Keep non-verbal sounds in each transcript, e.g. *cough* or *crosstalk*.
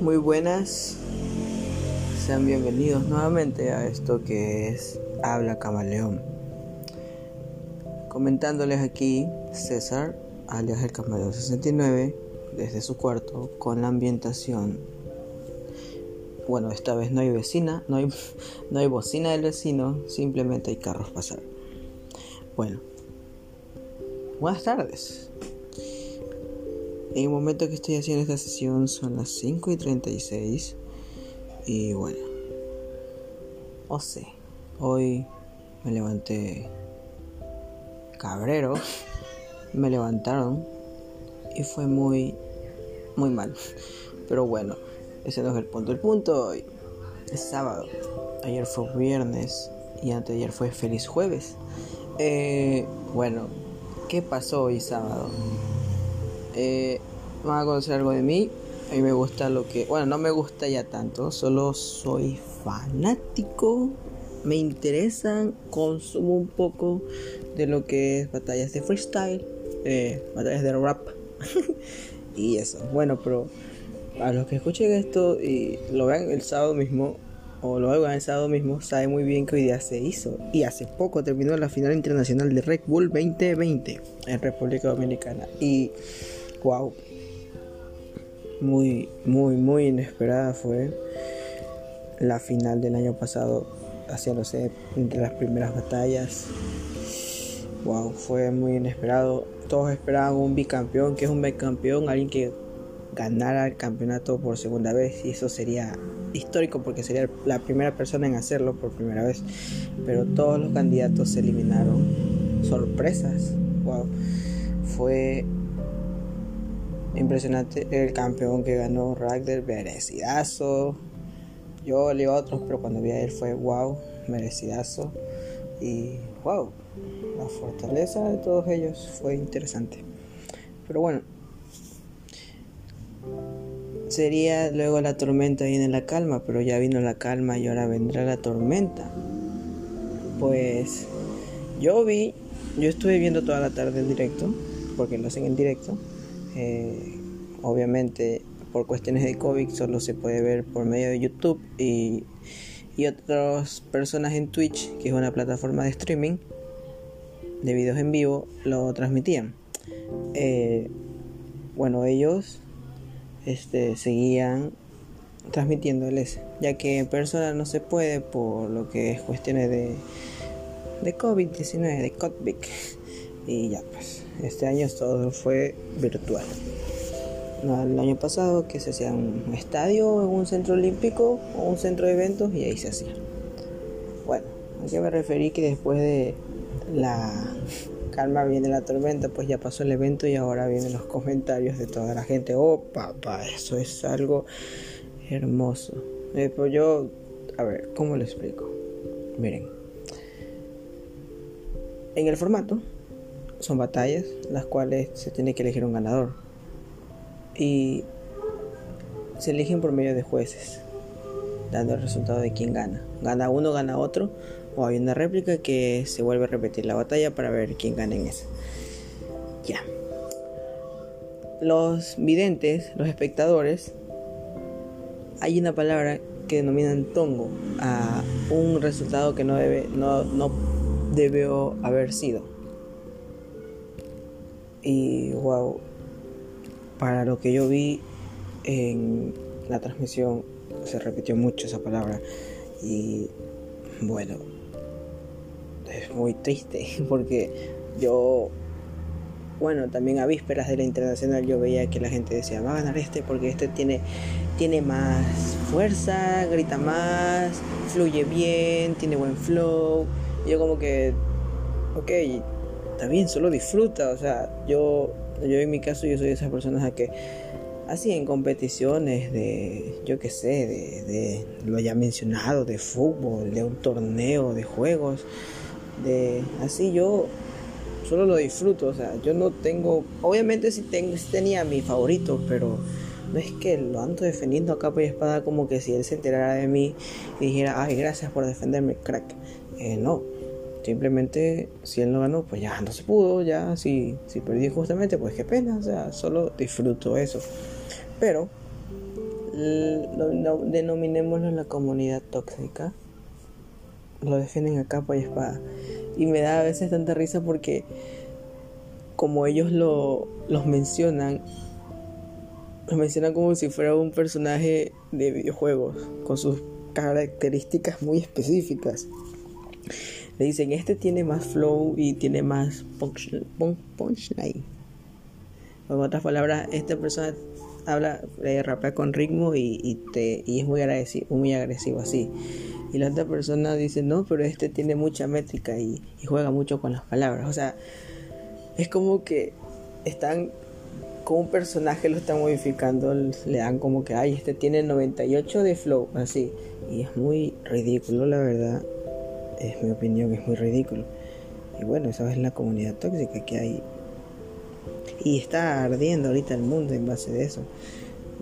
Muy buenas, sean bienvenidos nuevamente a esto que es Habla Camaleón. Comentándoles aquí César, alias el Camaleón 69, desde su cuarto con la ambientación. Bueno, esta vez no hay vecina, no hay, *laughs* no hay bocina del vecino, simplemente hay carros pasar. Bueno, buenas tardes. En el momento que estoy haciendo esta sesión son las 5 y 36. Y bueno, o sé, hoy me levanté cabrero. Me levantaron y fue muy, muy mal. Pero bueno, ese no es el punto. El punto hoy es sábado. Ayer fue viernes y anteayer fue feliz jueves. Eh, bueno, ¿qué pasó hoy sábado? Eh, van a conocer algo de mí. A mí me gusta lo que... Bueno, no me gusta ya tanto. Solo soy fanático. Me interesan. Consumo un poco de lo que es batallas de freestyle. Eh, batallas de rap. *laughs* y eso. Bueno, pero a los que escuchen esto y lo vean el sábado mismo, o lo el sábado mismo, saben muy bien que hoy día se hizo. Y hace poco terminó la final internacional de Red Bull 2020 en República Dominicana. Y wow, muy, muy, muy inesperada fue la final del año pasado, haciéndose entre las primeras batallas. Wow, fue muy inesperado. Todos esperaban un bicampeón, que es un bicampeón, alguien que ganara el campeonato por segunda vez y eso sería histórico porque sería la primera persona en hacerlo por primera vez. Pero todos los candidatos se eliminaron. Sorpresas. Wow. Fue impresionante el campeón que ganó Ragder, merecidazo. Yo le iba a otros, pero cuando vi a él fue wow, merecidazo. Y wow, la fortaleza de todos ellos fue interesante. Pero bueno, sería luego la tormenta viene la calma, pero ya vino la calma y ahora vendrá la tormenta. Pues yo vi, yo estuve viendo toda la tarde el directo, porque lo hacen en directo. Eh, obviamente por cuestiones de COVID solo se puede ver por medio de YouTube y, y otras personas en Twitch, que es una plataforma de streaming de videos en vivo, lo transmitían. Eh, bueno, ellos este, seguían transmitiéndoles, ya que en persona no se puede por lo que es cuestiones de, de COVID-19, de COVID. Y ya pues, este año todo fue virtual. El año pasado que se hacía un estadio, en un centro olímpico o un centro de eventos y ahí se hacía. Bueno, a qué me referí que después de la calma viene la tormenta, pues ya pasó el evento y ahora vienen los comentarios de toda la gente. Oh, papá, eso es algo hermoso. Eh, pues yo, a ver, ¿cómo lo explico? Miren, en el formato son batallas, las cuales se tiene que elegir un ganador. Y se eligen por medio de jueces, dando el resultado de quién gana. Gana uno, gana otro o hay una réplica que se vuelve a repetir la batalla para ver quién gana en esa. Ya. Los videntes, los espectadores, hay una palabra que denominan tongo a un resultado que no debe no, no debió haber sido. Y wow, para lo que yo vi en la transmisión se repitió mucho esa palabra y bueno, es muy triste *laughs* porque yo, bueno, también a vísperas de la internacional yo veía que la gente decía, va a ganar este porque este tiene, tiene más fuerza, grita más, fluye bien, tiene buen flow. Yo como que, ok, está bien, solo disfruta. O sea, yo, yo en mi caso yo soy de esas personas a que así en competiciones de, yo qué sé, de, de, lo ya mencionado, de fútbol, de un torneo, de juegos, de así yo solo lo disfruto, o sea, yo no tengo, obviamente sí, tengo, tenía mi favorito, pero no es que lo ando defendiendo a capa y espada como que si él se enterara de mí y dijera, ay, gracias por defenderme, crack. Eh, no, Simplemente, si él no ganó, pues ya no se pudo, ya si, si perdí justamente, pues qué pena, o sea, solo disfruto eso. Pero, lo, denominémoslo la comunidad tóxica. Lo defienden a capa y espada. Y me da a veces tanta risa porque, como ellos lo, los mencionan, los mencionan como si fuera un personaje de videojuegos, con sus características muy específicas. Le dicen, este tiene más flow y tiene más punchline. Con otras palabras, esta persona habla, eh, rapea con ritmo y, te, y es muy agresivo, muy agresivo así. Y la otra persona dice, no, pero este tiene mucha métrica y, y juega mucho con las palabras. O sea, es como que están con un personaje lo están modificando, le dan como que, ay, este tiene 98 de flow, así. Y es muy ridículo, la verdad es mi opinión, es muy ridículo. Y bueno, esa es la comunidad tóxica que hay. Y está ardiendo ahorita el mundo en base de eso.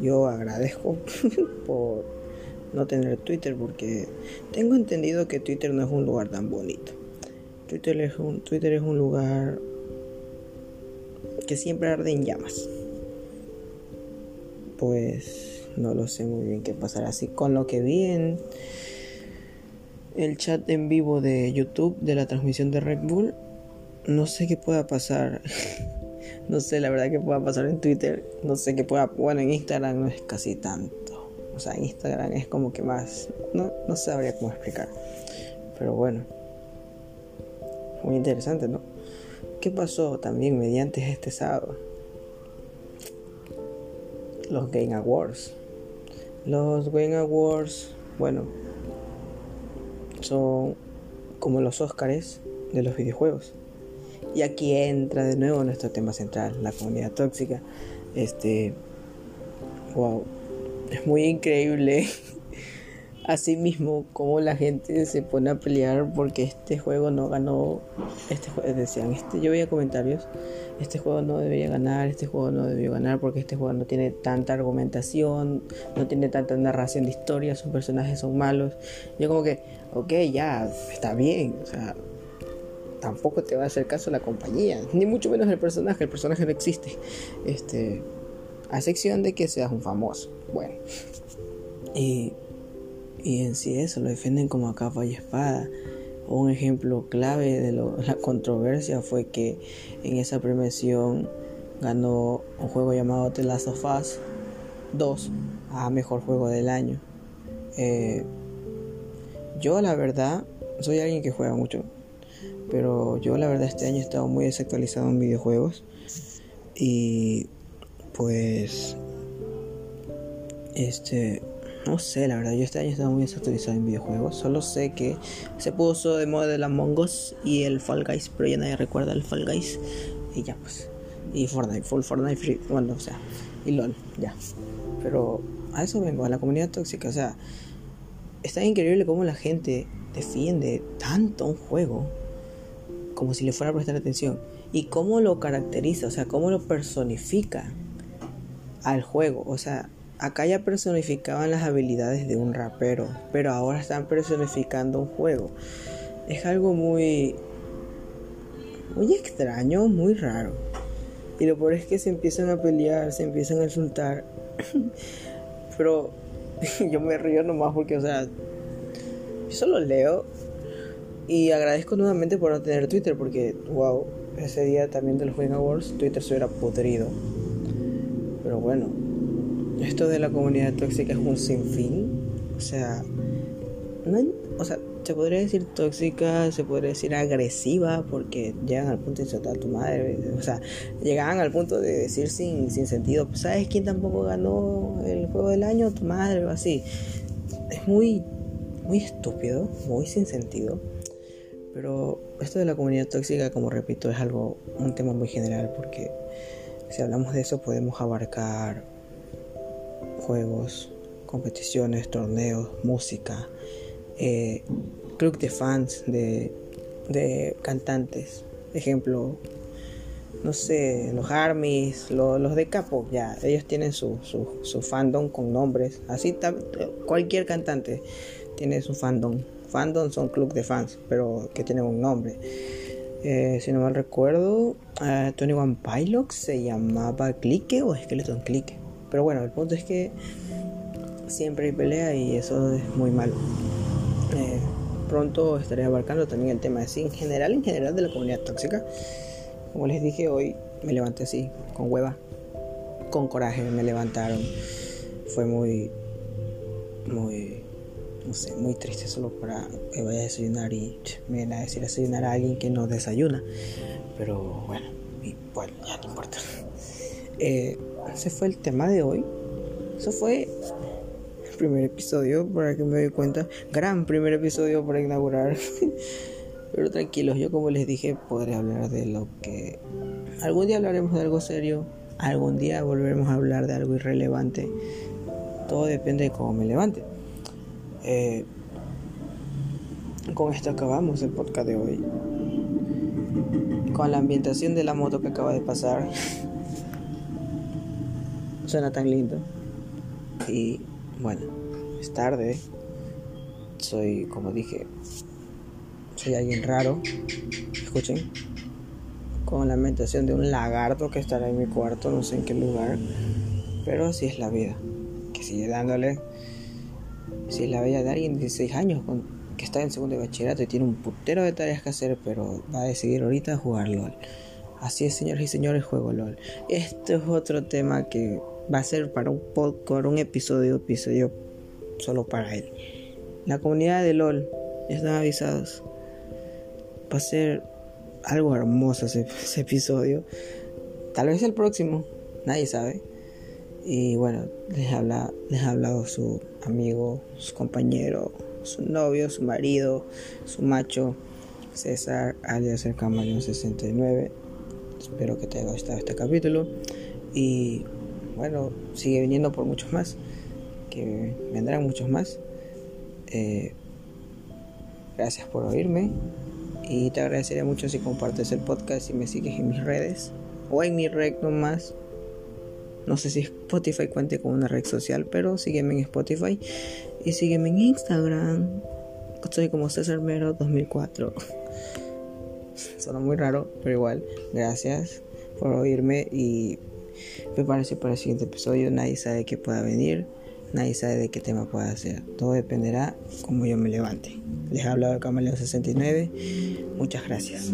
Yo agradezco *laughs* por no tener Twitter porque tengo entendido que Twitter no es un lugar tan bonito. Twitter es un, Twitter es un lugar que siempre arde en llamas. Pues no lo sé muy bien qué pasará así. Con lo que vi en el chat en vivo de YouTube de la transmisión de Red Bull. No sé qué pueda pasar. *laughs* no sé la verdad que pueda pasar en Twitter. No sé qué pueda. Bueno, en Instagram no es casi tanto. O sea, en Instagram es como que más. No, no sabría cómo explicar. Pero bueno. Muy interesante, ¿no? ¿Qué pasó también mediante este sábado? Los Game Awards. Los Game Awards, bueno, son como los Óscares de los videojuegos. Y aquí entra de nuevo nuestro tema central, la comunidad tóxica. Este, wow, es muy increíble. *laughs* Asimismo, como la gente se pone a pelear porque este juego no ganó. Este decían, este, yo veía comentarios este juego no debería ganar, este juego no debió ganar porque este juego no tiene tanta argumentación, no tiene tanta narración de historia, sus personajes son malos. Yo como que, ok, ya, está bien, o sea, tampoco te va a hacer caso la compañía, ni mucho menos el personaje, el personaje no existe. Este, a excepción de que seas un famoso. Bueno. Y, en sí eso, lo defienden como a capa y espada. Un ejemplo clave de *laughs* la controversia fue que en esa premiación ganó un juego llamado The Last of Us 2 a mejor juego del año. Eh, yo la verdad soy alguien que juega mucho, pero yo la verdad este año he estado muy desactualizado en videojuegos y pues este no sé, la verdad, yo este año estaba muy desactualizado en videojuegos. Solo sé que se puso de moda el Among Us y el Fall Guys, pero ya nadie recuerda el Fall Guys. Y ya, pues. Y Fortnite, Full Fortnite Free, bueno, o sea, y LOL, ya. Pero a eso vengo, a la comunidad tóxica. O sea, está increíble cómo la gente defiende tanto un juego como si le fuera a prestar atención. Y cómo lo caracteriza, o sea, cómo lo personifica al juego. O sea, Acá ya personificaban las habilidades de un rapero, pero ahora están personificando un juego. Es algo muy muy extraño, muy raro. Y lo peor es que se empiezan a pelear, se empiezan a insultar. *laughs* pero *laughs* yo me río nomás porque, o sea, yo solo leo y agradezco nuevamente por no tener Twitter porque, wow, ese día también de los Game Awards Twitter se hubiera podrido. Pero bueno, esto de la comunidad tóxica es un sinfín. O sea, no o sea, se podría decir tóxica, se podría decir agresiva, porque llegan al punto de insultar a tu madre. O sea, llegaban al punto de decir sin, sin sentido, ¿sabes quién tampoco ganó el juego del año? Tu madre o así. Es muy, muy estúpido, muy sin sentido. Pero esto de la comunidad tóxica, como repito, es algo, un tema muy general, porque si hablamos de eso podemos abarcar juegos, competiciones, torneos, música, eh, club de fans de, de cantantes. Ejemplo, no sé, los armies, los, de capo, ya, ellos tienen su, su, fandom con nombres. Así cualquier cantante tiene su fandom, fandom son club de fans, pero que tienen un nombre. Eh, si no mal recuerdo, Tony One Pilots se llamaba Clique o Skeleton Clique. Pero bueno, el punto es que siempre hay pelea y eso es muy malo. Eh, pronto estaré abarcando también el tema así en general, en general de la comunidad tóxica. Como les dije hoy, me levanté así, con hueva, con coraje, me levantaron. Fue muy, muy, no sé, muy triste solo para que vaya a desayunar y me viene a decir desayunar a alguien que no desayuna. Pero bueno, bueno, ya no importa. Eh, ese fue el tema de hoy. Eso fue el primer episodio, para que me doy cuenta. Gran primer episodio para inaugurar. *laughs* Pero tranquilos, yo como les dije, podré hablar de lo que... Algún día hablaremos de algo serio, algún día volveremos a hablar de algo irrelevante. Todo depende de cómo me levante. Eh, con esto acabamos el podcast de hoy. Con la ambientación de la moto que acaba de pasar. *laughs* Suena tan lindo. Y bueno, es tarde. Soy, como dije, soy alguien raro. Escuchen. Con la lamentación de un lagarto que estará en mi cuarto, no sé en qué lugar. Pero así es la vida. Que sigue dándole. Si es la vida de alguien de 16 años que está en segundo de bachillerato y tiene un putero de tareas que hacer, pero va a decidir ahorita jugar LOL. Así es, señores y señores, juego LOL. Esto es otro tema que va a ser para un podcast, un episodio, episodio solo para él. La comunidad de LOL, están avisados va a ser algo hermoso ese, episodio. Tal vez el próximo, nadie sabe. Y bueno, les, habla, les ha hablado su amigo, su compañero, su novio, su marido, su macho, César, alias el Camaleón 69. Espero que te haya gustado este capítulo. Y bueno, sigue viniendo por muchos más. Que vendrán muchos más. Eh, gracias por oírme. Y te agradecería mucho si compartes el podcast y me sigues en mis redes o en mi red nomás. No sé si Spotify cuente con una red social, pero sígueme en Spotify y sígueme en Instagram. Estoy como César Mero 2004. *laughs* Suena muy raro, pero igual, gracias por oírme y me parece para el siguiente episodio. Nadie sabe qué pueda venir. Nadie sabe de qué tema pueda hacer. Todo dependerá como yo me levante. Les ha hablado el Camaleón 69. Muchas gracias.